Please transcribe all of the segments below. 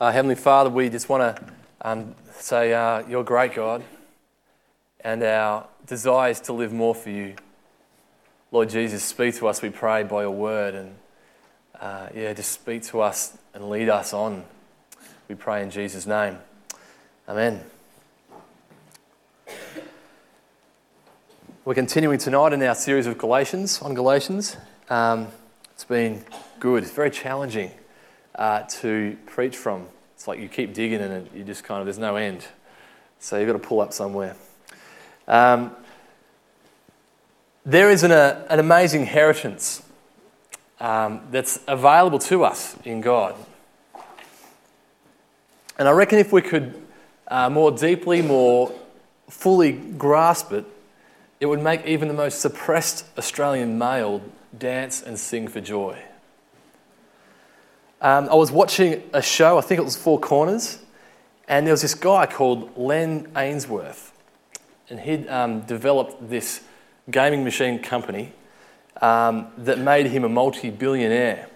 Uh, Heavenly Father, we just want to um, say uh, you're great, God, and our desire is to live more for you. Lord Jesus, speak to us, we pray, by your word, and uh, yeah, just speak to us and lead us on. We pray in Jesus' name. Amen. We're continuing tonight in our series of Galatians, on Galatians. Um, it's been good, it's very challenging uh, to preach from. It's like you keep digging and you just kind of, there's no end. So you've got to pull up somewhere. Um, there is an, an amazing inheritance um, that's available to us in God. And I reckon if we could uh, more deeply, more fully grasp it, it would make even the most suppressed Australian male dance and sing for joy. Um, I was watching a show, I think it was Four Corners, and there was this guy called Len Ainsworth, and he'd um, developed this gaming machine company um, that made him a multi billionaire.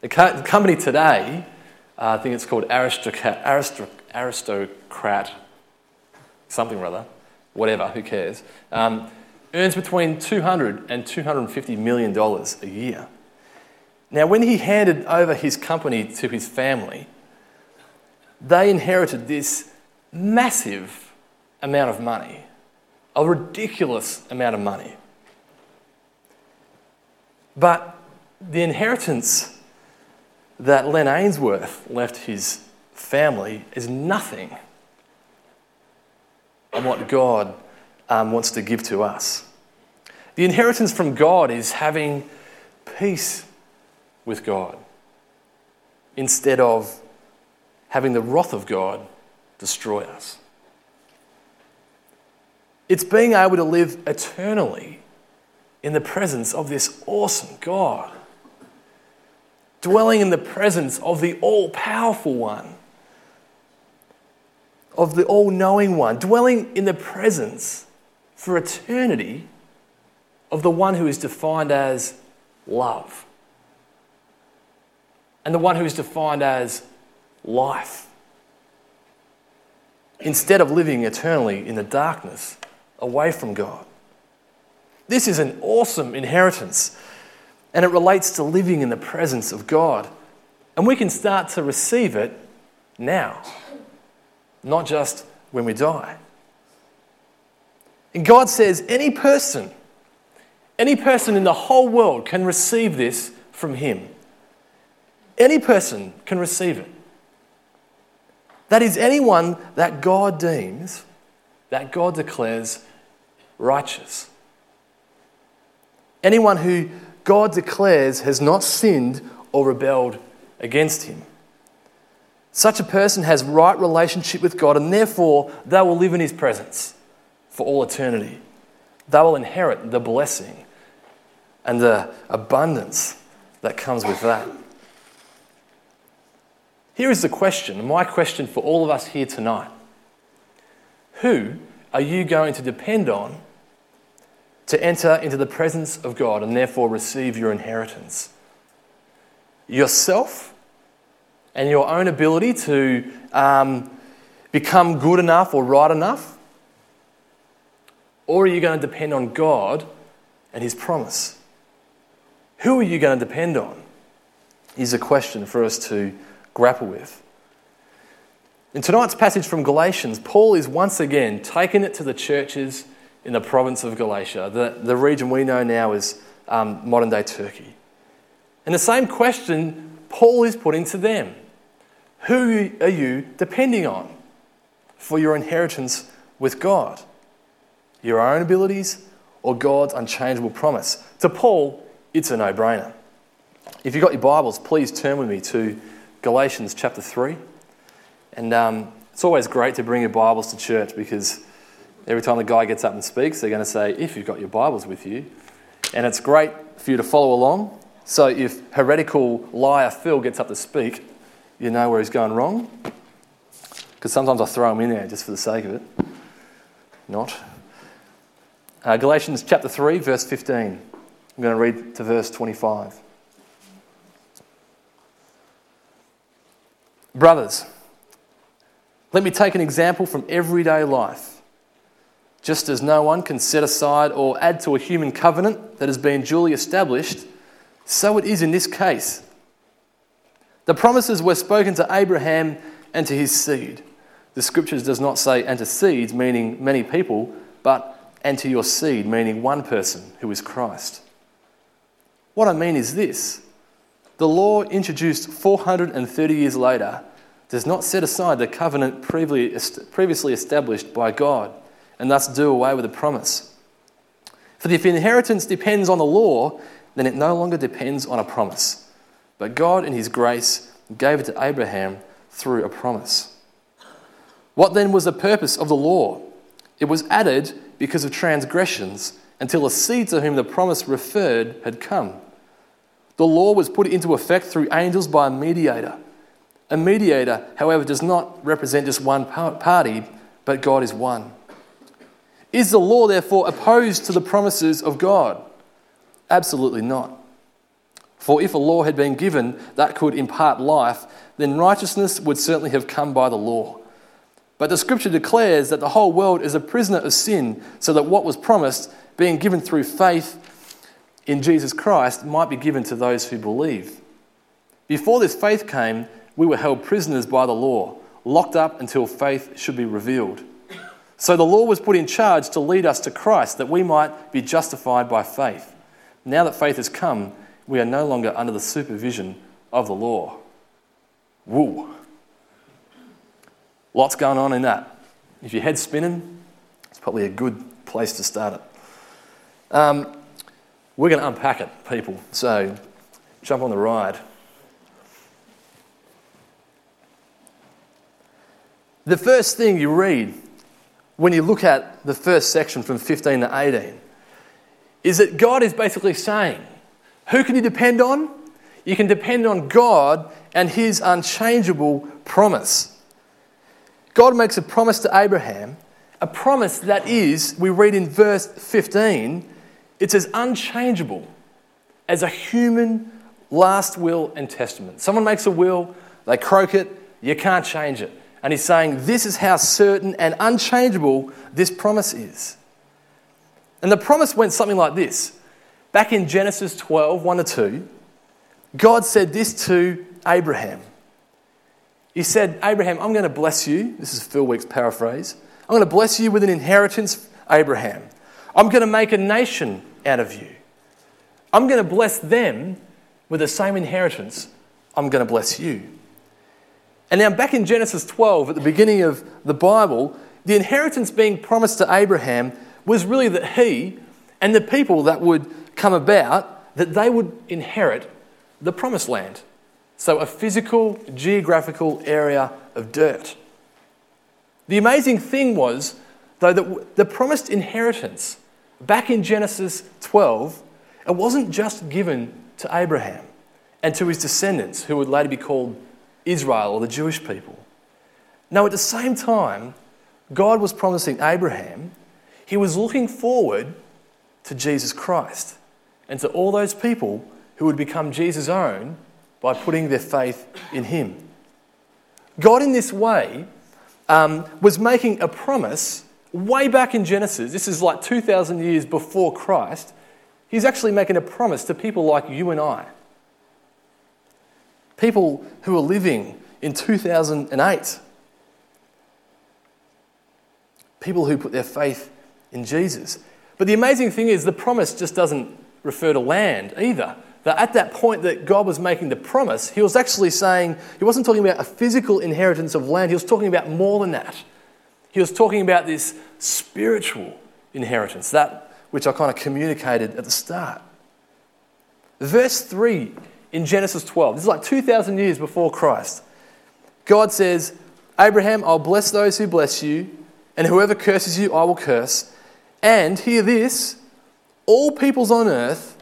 The, co- the, company today, uh, I think it's called Aristocrat, Aristoc- Aristocrat, something or other, whatever, who cares, um, earns between 200 and 250 million dollars a year. Now, when he handed over his company to his family, they inherited this massive amount of money, a ridiculous amount of money. But the inheritance that Len Ainsworth left his family is nothing on what God um, wants to give to us. The inheritance from God is having peace with God. Instead of having the wrath of God destroy us. It's being able to live eternally in the presence of this awesome God, dwelling in the presence of the all powerful one, of the all knowing one, dwelling in the presence for eternity of the one who is defined as love and the one who is defined as life. Instead of living eternally in the darkness away from God. This is an awesome inheritance, and it relates to living in the presence of God. And we can start to receive it now, not just when we die. And God says any person, any person in the whole world can receive this from Him. Any person can receive it. That is, anyone that God deems, that God declares righteous. Anyone who God declares has not sinned or rebelled against him. Such a person has right relationship with God and therefore they will live in his presence for all eternity. They will inherit the blessing and the abundance that comes with that. Here is the question, my question for all of us here tonight. Who are you going to depend on to enter into the presence of God and therefore receive your inheritance? Yourself and your own ability to um, become good enough or right enough? Or are you going to depend on God and His promise? Who are you going to depend on? Is a question for us to grapple with. In tonight's passage from Galatians, Paul is once again taking it to the churches in the province of Galatia, the, the region we know now as um, modern day Turkey. And the same question Paul is putting to them Who are you depending on for your inheritance with God? Your own abilities or God's unchangeable promise? To Paul, it's a no brainer. If you've got your Bibles, please turn with me to Galatians chapter 3. And um, it's always great to bring your Bibles to church because every time the guy gets up and speaks, they're going to say, if you've got your Bibles with you. And it's great for you to follow along. So if heretical liar Phil gets up to speak, you know where he's going wrong. Because sometimes I throw him in there just for the sake of it. Not. Uh, Galatians chapter 3, verse 15. I'm going to read to verse 25. Brothers, let me take an example from everyday life. Just as no one can set aside or add to a human covenant that has been duly established, so it is in this case. The promises were spoken to Abraham and to his seed. The scriptures does not say and to seeds, meaning many people, but and to your seed, meaning one person who is Christ. What I mean is this the law introduced 430 years later does not set aside the covenant previously established by God and thus do away with the promise. For if inheritance depends on the law, then it no longer depends on a promise. But God, in His grace, gave it to Abraham through a promise. What then was the purpose of the law? It was added because of transgressions until the seed to whom the promise referred had come. The law was put into effect through angels by a mediator. A mediator, however, does not represent just one party, but God is one. Is the law therefore opposed to the promises of God? Absolutely not. For if a law had been given that could impart life, then righteousness would certainly have come by the law. But the scripture declares that the whole world is a prisoner of sin, so that what was promised, being given through faith in Jesus Christ, might be given to those who believe. Before this faith came, we were held prisoners by the law, locked up until faith should be revealed. So the law was put in charge to lead us to Christ, that we might be justified by faith. Now that faith has come, we are no longer under the supervision of the law. Woo! Lots going on in that. If your head's spinning, it's probably a good place to start it. Um, we're going to unpack it, people. So jump on the ride. The first thing you read when you look at the first section from 15 to 18 is that God is basically saying, Who can you depend on? You can depend on God and His unchangeable promise. God makes a promise to Abraham, a promise that is, we read in verse 15, it's as unchangeable as a human last will and testament. Someone makes a will, they croak it, you can't change it. And he's saying, This is how certain and unchangeable this promise is. And the promise went something like this. Back in Genesis 12, 1 to 2, God said this to Abraham he said, Abraham, I'm going to bless you. This is Phil Week's paraphrase. I'm going to bless you with an inheritance, Abraham. I'm going to make a nation out of you. I'm going to bless them with the same inheritance I'm going to bless you. And now, back in Genesis 12, at the beginning of the Bible, the inheritance being promised to Abraham was really that he and the people that would come about, that they would inherit the promised land. So, a physical, geographical area of dirt. The amazing thing was, though, that the promised inheritance back in Genesis 12, it wasn't just given to Abraham and to his descendants, who would later be called Israel or the Jewish people. Now, at the same time, God was promising Abraham, he was looking forward to Jesus Christ and to all those people who would become Jesus' own by putting their faith in Him. God, in this way, um, was making a promise way back in Genesis. This is like 2,000 years before Christ. He's actually making a promise to people like you and I. People who are living in 2008. People who put their faith in Jesus. But the amazing thing is, the promise just doesn't refer to land either that at that point that God was making the promise, he was actually saying, he wasn't talking about a physical inheritance of land, he was talking about more than that. He was talking about this spiritual inheritance, that which I kind of communicated at the start. Verse 3 in Genesis 12, this is like 2,000 years before Christ. God says, Abraham, I'll bless those who bless you, and whoever curses you, I will curse. And hear this all peoples on earth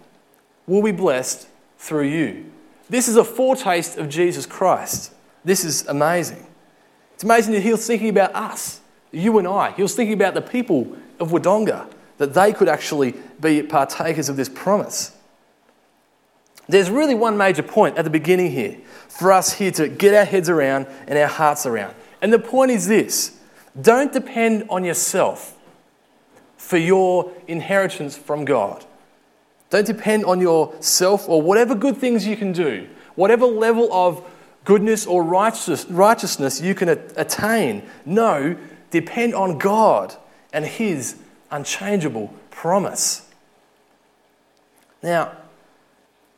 will be blessed through you. This is a foretaste of Jesus Christ. This is amazing. It's amazing that he was thinking about us, you and I. He was thinking about the people of Wodonga, that they could actually be partakers of this promise. there's really one major point at the beginning here for us here to get our heads around and our hearts around. And the point is this don't depend on yourself for your inheritance from God. Don't depend on yourself or whatever good things you can do, whatever level of goodness or righteousness you can attain. No, depend on God and His unchangeable promise. Now,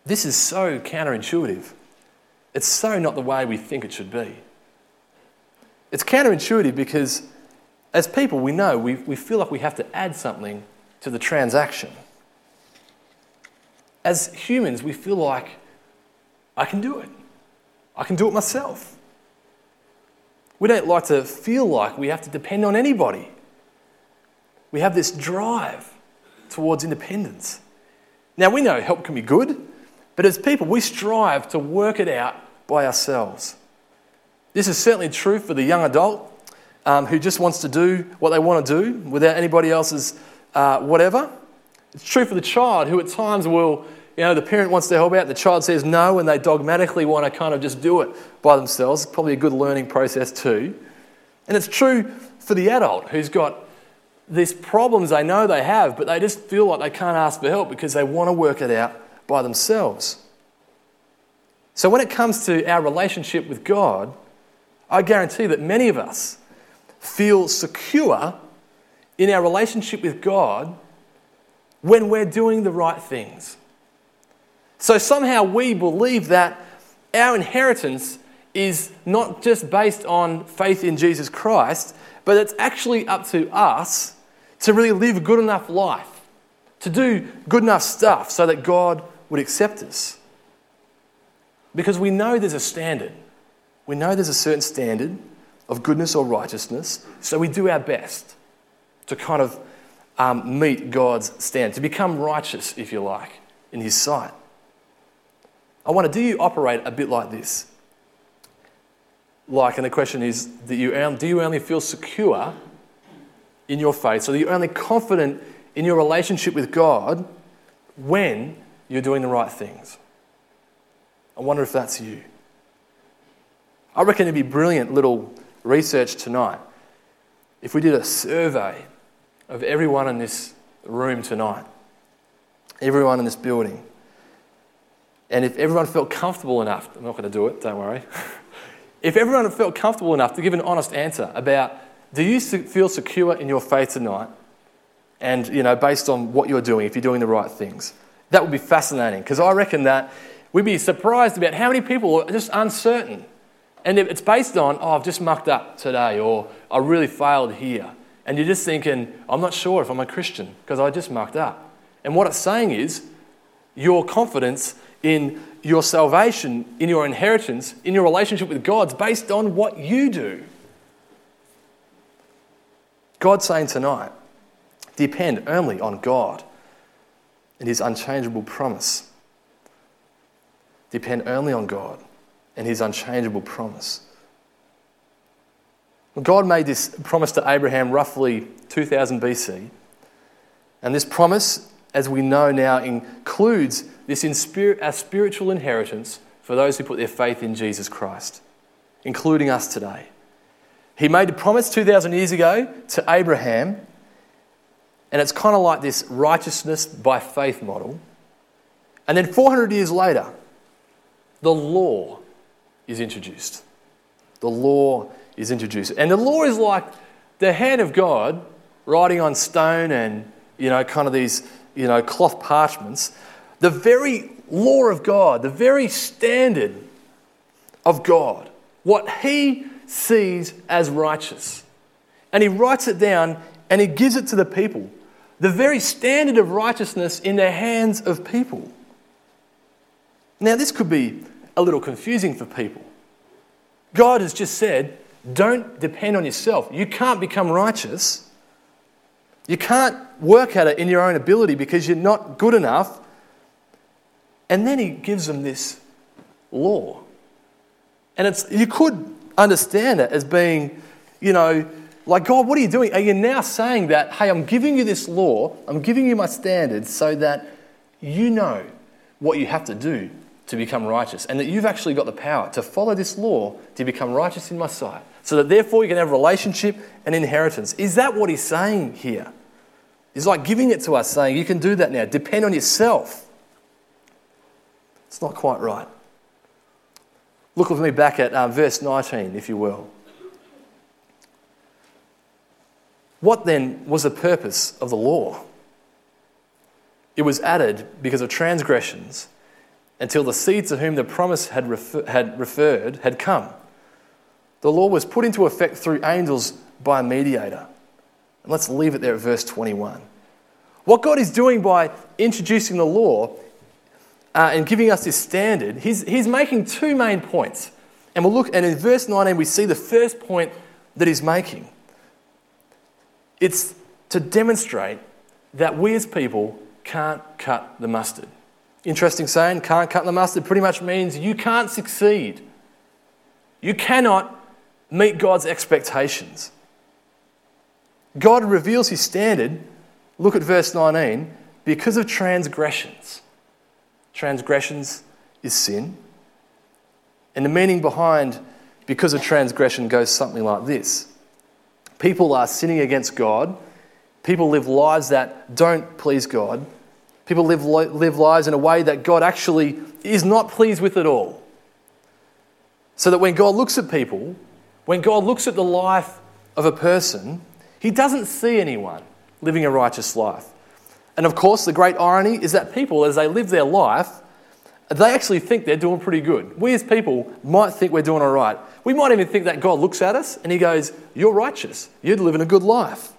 this is so counterintuitive. It's so not the way we think it should be. It's counterintuitive because as people, we know we, we feel like we have to add something to the transaction. As humans, we feel like I can do it. I can do it myself. We don't like to feel like we have to depend on anybody. We have this drive towards independence. Now, we know help can be good, but as people, we strive to work it out by ourselves. This is certainly true for the young adult um, who just wants to do what they want to do without anybody else's uh, whatever. It's true for the child who at times will, you know, the parent wants to help out, the child says no, and they dogmatically want to kind of just do it by themselves. Probably a good learning process too. And it's true for the adult who's got these problems they know they have, but they just feel like they can't ask for help because they want to work it out by themselves. So when it comes to our relationship with God, I guarantee that many of us feel secure in our relationship with God when we're doing the right things. So somehow we believe that our inheritance is not just based on faith in Jesus Christ, but it's actually up to us to really live a good enough life, to do good enough stuff so that God would accept us. Because we know there's a standard. We know there's a certain standard of goodness or righteousness, so we do our best to kind of um, meet God's standard, to become righteous, if you like, in His sight. I wonder, do you operate a bit like this? Like, and the question is, do you, do you only feel secure in your faith, so that you're only confident in your relationship with God when you're doing the right things? I wonder if that's you. I reckon it'd be brilliant little research tonight if we did a survey of everyone in this room tonight, everyone in this building, and if everyone felt comfortable enough, I'm not going to do it, don't worry. if everyone felt comfortable enough to give an honest answer about do you feel secure in your faith tonight? And, you know, based on what you're doing, if you're doing the right things. That would be fascinating because I reckon that we'd be surprised about how many people are just uncertain and it's based on, oh, I've just mucked up today, or I really failed here. And you're just thinking, I'm not sure if I'm a Christian because I just mucked up. And what it's saying is, your confidence in your salvation, in your inheritance, in your relationship with God's based on what you do. God's saying tonight, depend only on God and His unchangeable promise. Depend only on God and his unchangeable promise. God made this promise to Abraham roughly 2000 BC. And this promise, as we know now, includes this in spirit, our spiritual inheritance for those who put their faith in Jesus Christ, including us today. He made a promise 2,000 years ago to Abraham, and it's kind of like this righteousness by faith model. And then 400 years later, the law is introduced. The law is introduced. And the law is like the hand of God writing on stone and, you know, kind of these, you know, cloth parchments. The very law of God, the very standard of God, what He sees as righteous. And He writes it down and He gives it to the people. The very standard of righteousness in the hands of people. Now, this could be a little confusing for people. God has just said, don't depend on yourself. You can't become righteous. You can't work at it in your own ability because you're not good enough. And then he gives them this law. And it's, you could understand it as being, you know, like, God, what are you doing? Are you now saying that, hey, I'm giving you this law, I'm giving you my standards so that you know what you have to do to become righteous, and that you've actually got the power to follow this law to become righteous in my sight, so that therefore you can have relationship and inheritance. Is that what he's saying here? He's like giving it to us, saying, You can do that now. Depend on yourself. It's not quite right. Look with me back at uh, verse 19, if you will. What then was the purpose of the law? It was added because of transgressions until the seed to whom the promise had, refer- had referred had come. The law was put into effect through angels by a mediator. And let's leave it there at verse 21. What God is doing by introducing the law uh, and giving us this standard, he's, he's making two main points. And we'll look, and in verse 19, we see the first point that he's making. It's to demonstrate that we as people can't cut the mustard. Interesting saying, can't cut the mustard pretty much means you can't succeed. You cannot meet God's expectations. God reveals his standard, look at verse 19, because of transgressions. Transgressions is sin. And the meaning behind because of transgression goes something like this People are sinning against God. People live lives that don't please God. People live, live lives in a way that God actually is not pleased with at all. So that when God looks at people, when God looks at the life of a person, he doesn't see anyone living a righteous life. And of course, the great irony is that people, as they live their life, they actually think they're doing pretty good. We as people might think we're doing all right. We might even think that God looks at us and he goes, You're righteous. You're living a good life.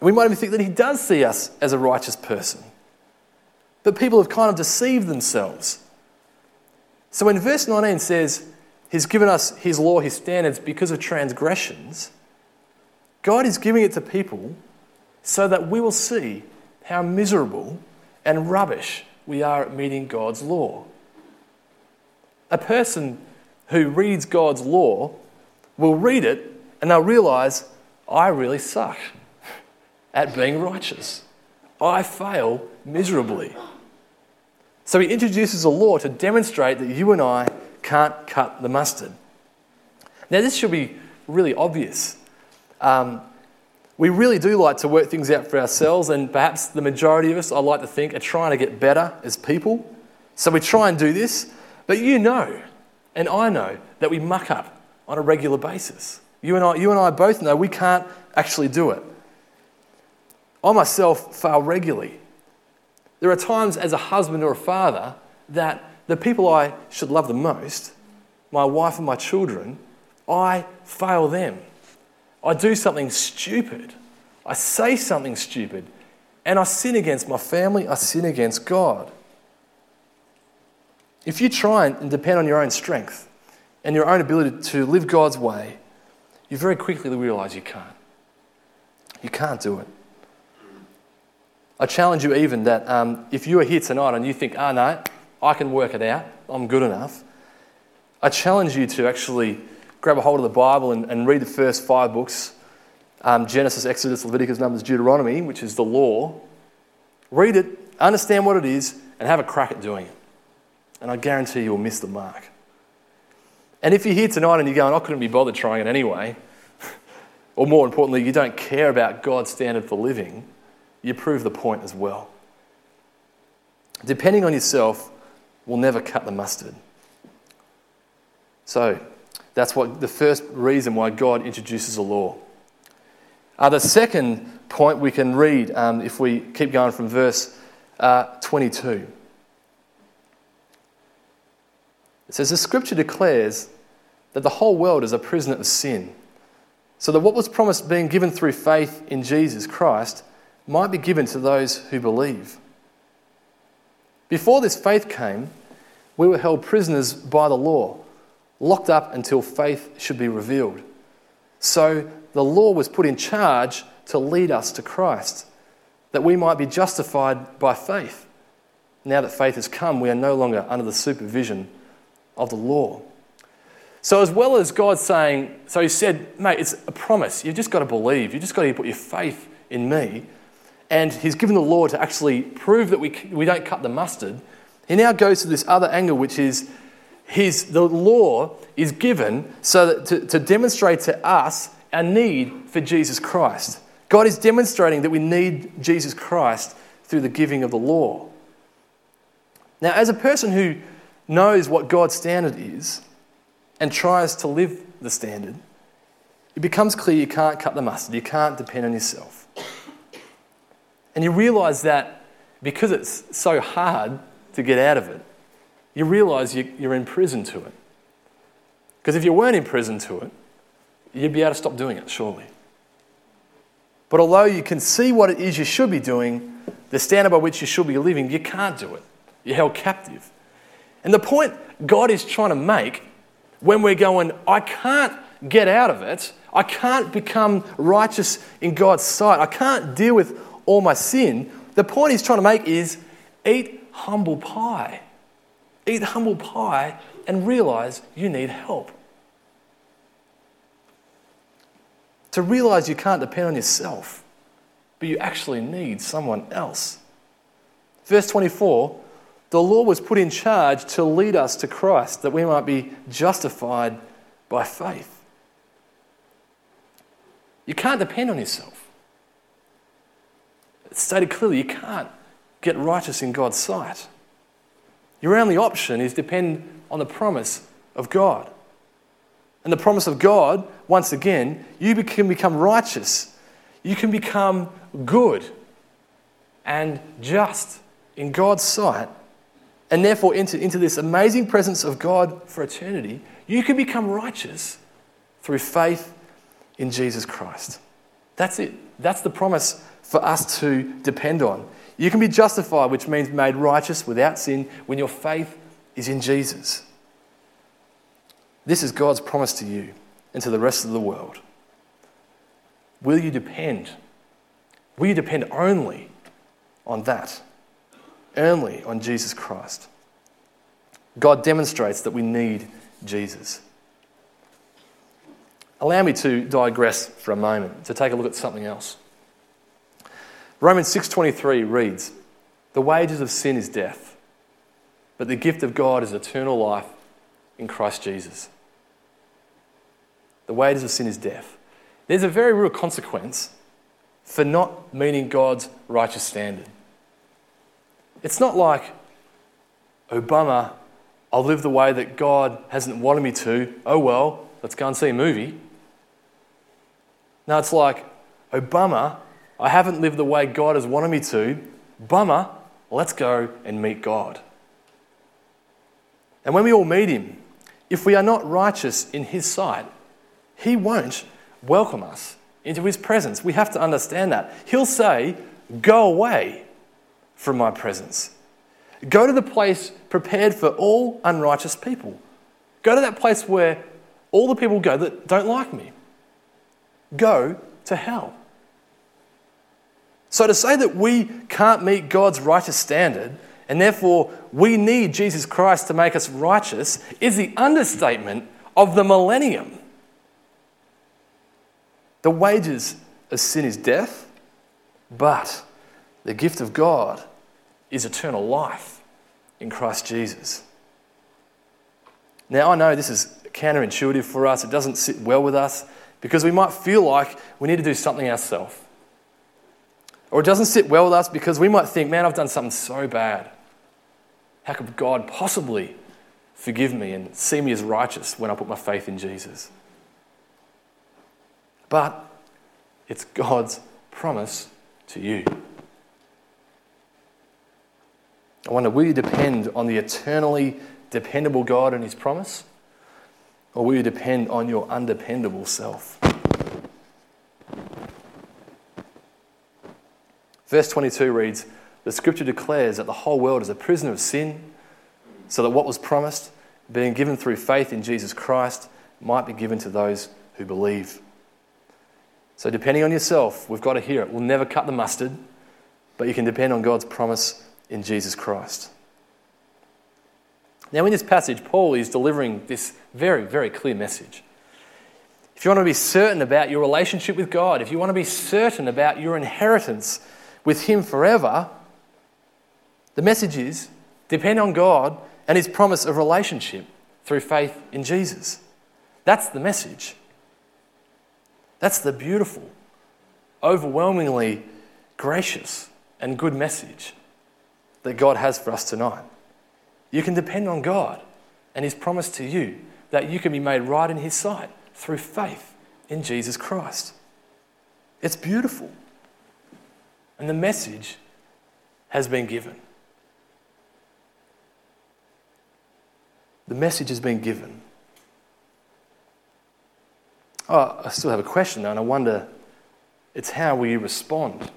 And we might even think that he does see us as a righteous person. But people have kind of deceived themselves. So when verse 19 says, He's given us His law, His standards because of transgressions, God is giving it to people so that we will see how miserable and rubbish we are at meeting God's law. A person who reads God's law will read it and they'll realize, I really suck at being righteous. I fail miserably. So he introduces a law to demonstrate that you and I can't cut the mustard. Now, this should be really obvious. Um, we really do like to work things out for ourselves, and perhaps the majority of us, I like to think, are trying to get better as people. So we try and do this, but you know, and I know, that we muck up on a regular basis. You and I, you and I both know we can't actually do it. I myself fail regularly. There are times as a husband or a father that the people I should love the most, my wife and my children, I fail them. I do something stupid. I say something stupid. And I sin against my family. I sin against God. If you try and depend on your own strength and your own ability to live God's way, you very quickly realize you can't. You can't do it. I challenge you even that um, if you are here tonight and you think, ah, oh, no, I can work it out, I'm good enough, I challenge you to actually grab a hold of the Bible and, and read the first five books um, Genesis, Exodus, Leviticus, Numbers, Deuteronomy, which is the law. Read it, understand what it is, and have a crack at doing it. And I guarantee you will miss the mark. And if you're here tonight and you're going, I couldn't be bothered trying it anyway, or more importantly, you don't care about God's standard for living, you prove the point as well. Depending on yourself will never cut the mustard. So, that's what the first reason why God introduces a law. Uh, the second point we can read um, if we keep going from verse uh, 22. It says, The scripture declares that the whole world is a prisoner of sin, so that what was promised being given through faith in Jesus Christ might be given to those who believe. Before this faith came, we were held prisoners by the law locked up until faith should be revealed. So the law was put in charge to lead us to Christ, that we might be justified by faith. Now that faith has come, we are no longer under the supervision of the law. So, as well as God saying, so He said, mate, it's a promise. You've just got to believe. You've just got to put your faith in me. And He's given the law to actually prove that we, we don't cut the mustard. He now goes to this other angle, which is his, the law is given so that to, to demonstrate to us our need for Jesus Christ. God is demonstrating that we need Jesus Christ through the giving of the law. Now, as a person who knows what God's standard is and tries to live the standard, it becomes clear you can't cut the mustard, you can't depend on yourself. And you realize that because it's so hard to get out of it, you realize you're in prison to it. Because if you weren't in prison to it, you'd be able to stop doing it, surely. But although you can see what it is you should be doing, the standard by which you should be living, you can't do it. You're held captive. And the point God is trying to make when we're going, I can't get out of it, I can't become righteous in God's sight, I can't deal with all my sin, the point he's trying to make is eat humble pie. Eat humble pie and realize you need help. To realize you can't depend on yourself, but you actually need someone else. Verse 24 the law was put in charge to lead us to Christ, that we might be justified by faith. You can't depend on yourself. It's stated clearly you can't get righteous in God's sight. Your only option is depend on the promise of God. And the promise of God, once again, you can become righteous. You can become good and just in God's sight and therefore enter into this amazing presence of God for eternity, you can become righteous through faith in Jesus Christ. That's it. That's the promise for us to depend on. You can be justified, which means made righteous without sin, when your faith is in Jesus. This is God's promise to you and to the rest of the world. Will you depend? Will you depend only on that? only on Jesus Christ. God demonstrates that we need Jesus. Allow me to digress for a moment to take a look at something else. Romans 6:23 reads, "The wages of sin is death, but the gift of God is eternal life in Christ Jesus." The wages of sin is death. There's a very real consequence for not meeting God's righteous standard. It's not like, Obama, I'll live the way that God hasn't wanted me to. Oh well, let's go and see a movie. No, it's like, Obama, I haven't lived the way God has wanted me to. Bummer, let's go and meet God. And when we all meet Him, if we are not righteous in His sight, He won't welcome us into His presence. We have to understand that. He'll say, Go away from my presence. Go to the place prepared for all unrighteous people. Go to that place where all the people go that don't like me. Go to hell. So to say that we can't meet God's righteous standard and therefore we need Jesus Christ to make us righteous is the understatement of the millennium. The wages of sin is death, but the gift of God is eternal life in Christ Jesus. Now, I know this is counterintuitive for us, it doesn't sit well with us because we might feel like we need to do something ourselves. Or it doesn't sit well with us because we might think, man, I've done something so bad. How could God possibly forgive me and see me as righteous when I put my faith in Jesus? But it's God's promise to you. I wonder, will you depend on the eternally dependable God and His promise? Or will you depend on your undependable self? Verse 22 reads The scripture declares that the whole world is a prisoner of sin, so that what was promised, being given through faith in Jesus Christ, might be given to those who believe. So, depending on yourself, we've got to hear it. We'll never cut the mustard, but you can depend on God's promise in Jesus Christ. Now, in this passage, Paul is delivering this very, very clear message. If you want to be certain about your relationship with God, if you want to be certain about your inheritance with Him forever, the message is Depend on God and His promise of relationship through faith in Jesus. That's the message. That's the beautiful, overwhelmingly gracious, and good message that God has for us tonight. You can depend on God and His promise to you that you can be made right in His sight through faith in Jesus Christ. It's beautiful. And the message has been given. The message has been given. Oh, I still have a question though, and I wonder it's how will you respond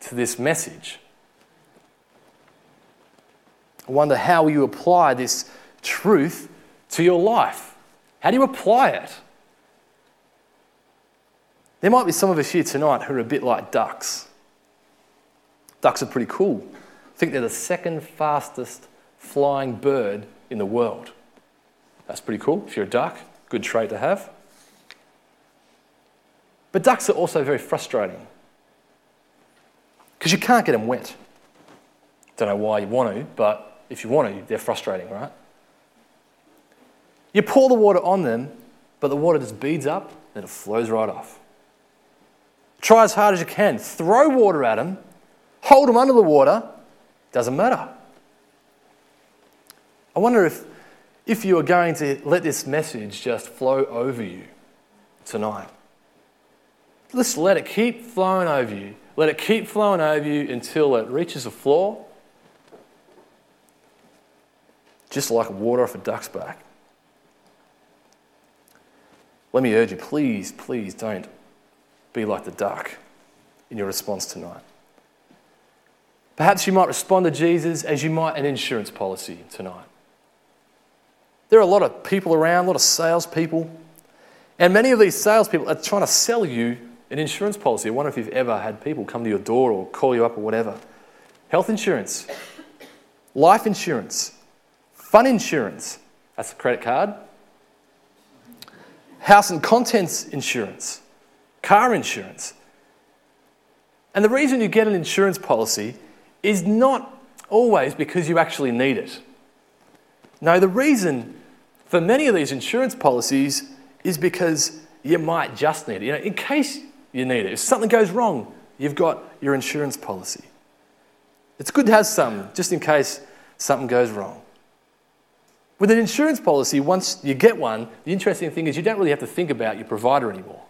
to this message? I wonder how will you apply this truth to your life? How do you apply it? There might be some of us here tonight who are a bit like ducks. Ducks are pretty cool. I think they're the second fastest flying bird in the world. That's pretty cool. If you're a duck, good trait to have. But ducks are also very frustrating because you can't get them wet. Don't know why you want to, but if you want to, they're frustrating, right? You pour the water on them, but the water just beads up, then it flows right off. Try as hard as you can, throw water at them, hold them under the water, doesn't matter. I wonder if, if you are going to let this message just flow over you tonight. Just let it keep flowing over you. Let it keep flowing over you until it reaches the floor, just like water off a duck's back. Let me urge you, please, please don't be like the duck in your response tonight. Perhaps you might respond to Jesus as you might an insurance policy tonight. There are a lot of people around, a lot of salespeople, and many of these salespeople are trying to sell you an insurance policy. I wonder if you've ever had people come to your door or call you up or whatever. Health insurance, life insurance, fun insurance, that's a credit card, house and contents insurance, car insurance. And the reason you get an insurance policy is not always because you actually need it. No, the reason for many of these insurance policies is because you might just need it. You know, in case you need it. If something goes wrong, you've got your insurance policy. It's good to have some just in case something goes wrong. With an insurance policy, once you get one, the interesting thing is you don't really have to think about your provider anymore.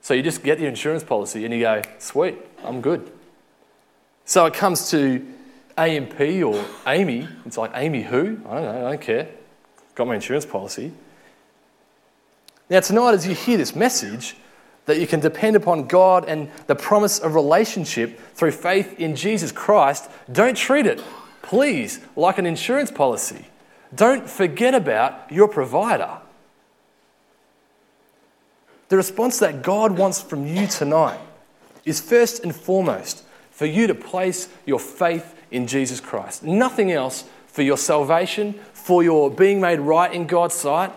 So you just get your insurance policy and you go, sweet, I'm good. So it comes to AMP or AAMI. It's like, AAMI who? I don't know, I don't care. Got my insurance policy. Now, tonight, as you hear this message, that you can depend upon God and the promise of relationship through faith in Jesus Christ, don't treat it, please, like an insurance policy. Don't forget about your provider. The response that God wants from you tonight is first and foremost for you to place your faith in Jesus Christ. Nothing else for your salvation, for your being made right in God's sight,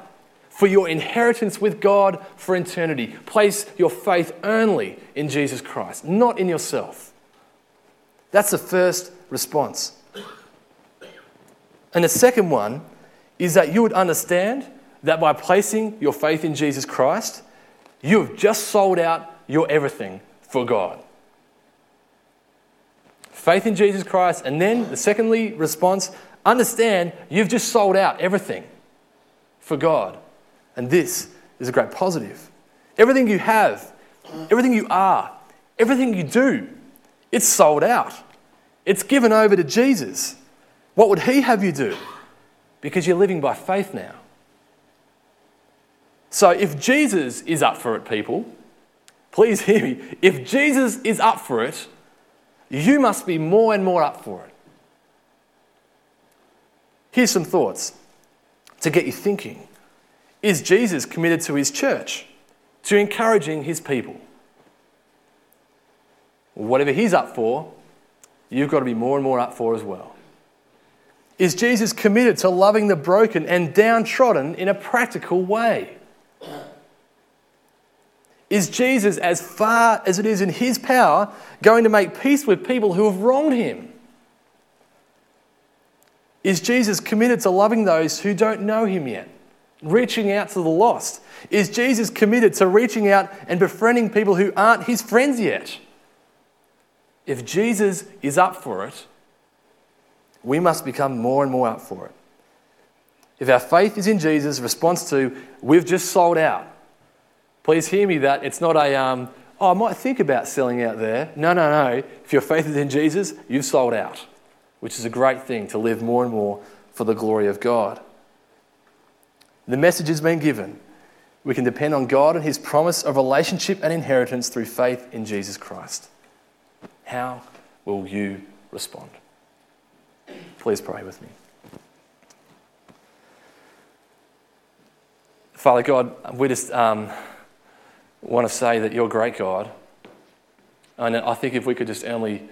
for your inheritance with God for eternity. Place your faith only in Jesus Christ, not in yourself. That's the first response. And the second one is that you would understand that by placing your faith in Jesus Christ, you have just sold out your everything for God. Faith in Jesus Christ, and then the secondly response, understand you've just sold out everything for God. And this is a great positive. Everything you have, everything you are, everything you do, it's sold out. It's given over to Jesus. What would He have you do? Because you're living by faith now. So if Jesus is up for it, people, please hear me. If Jesus is up for it, you must be more and more up for it. Here's some thoughts to get you thinking. Is Jesus committed to his church, to encouraging his people? Whatever he's up for, you've got to be more and more up for as well. Is Jesus committed to loving the broken and downtrodden in a practical way? Is Jesus, as far as it is in his power, going to make peace with people who have wronged him? Is Jesus committed to loving those who don't know him yet? Reaching out to the lost? Is Jesus committed to reaching out and befriending people who aren't his friends yet? If Jesus is up for it, we must become more and more up for it. If our faith is in Jesus, response to, we've just sold out. Please hear me that it's not a, um, oh, I might think about selling out there. No, no, no. If your faith is in Jesus, you've sold out, which is a great thing to live more and more for the glory of God. The message has been given. We can depend on God and His promise of relationship and inheritance through faith in Jesus Christ. How will you respond? Please pray with me. Father God, we just um, want to say that you're great God. And I think if we could just only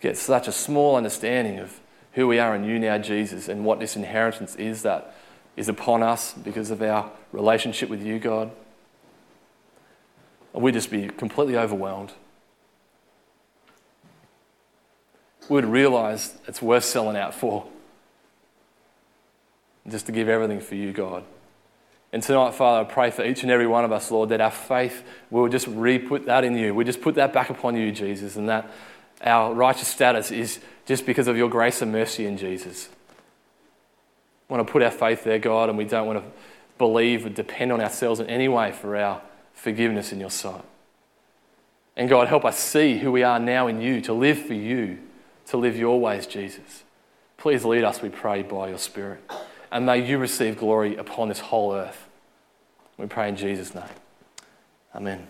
get such a small understanding of who we are in you now, Jesus, and what this inheritance is that is upon us because of our relationship with you, God, we'd just be completely overwhelmed. We'd realize it's worth selling out for. Just to give everything for you, God. And tonight, Father, I pray for each and every one of us, Lord, that our faith will just re put that in you. We just put that back upon you, Jesus, and that our righteous status is just because of your grace and mercy in Jesus. We want to put our faith there, God, and we don't want to believe or depend on ourselves in any way for our forgiveness in your sight. And God, help us see who we are now in you, to live for you, to live your ways, Jesus. Please lead us, we pray, by your Spirit and may you receive glory upon this whole earth. We pray in Jesus' name. Amen.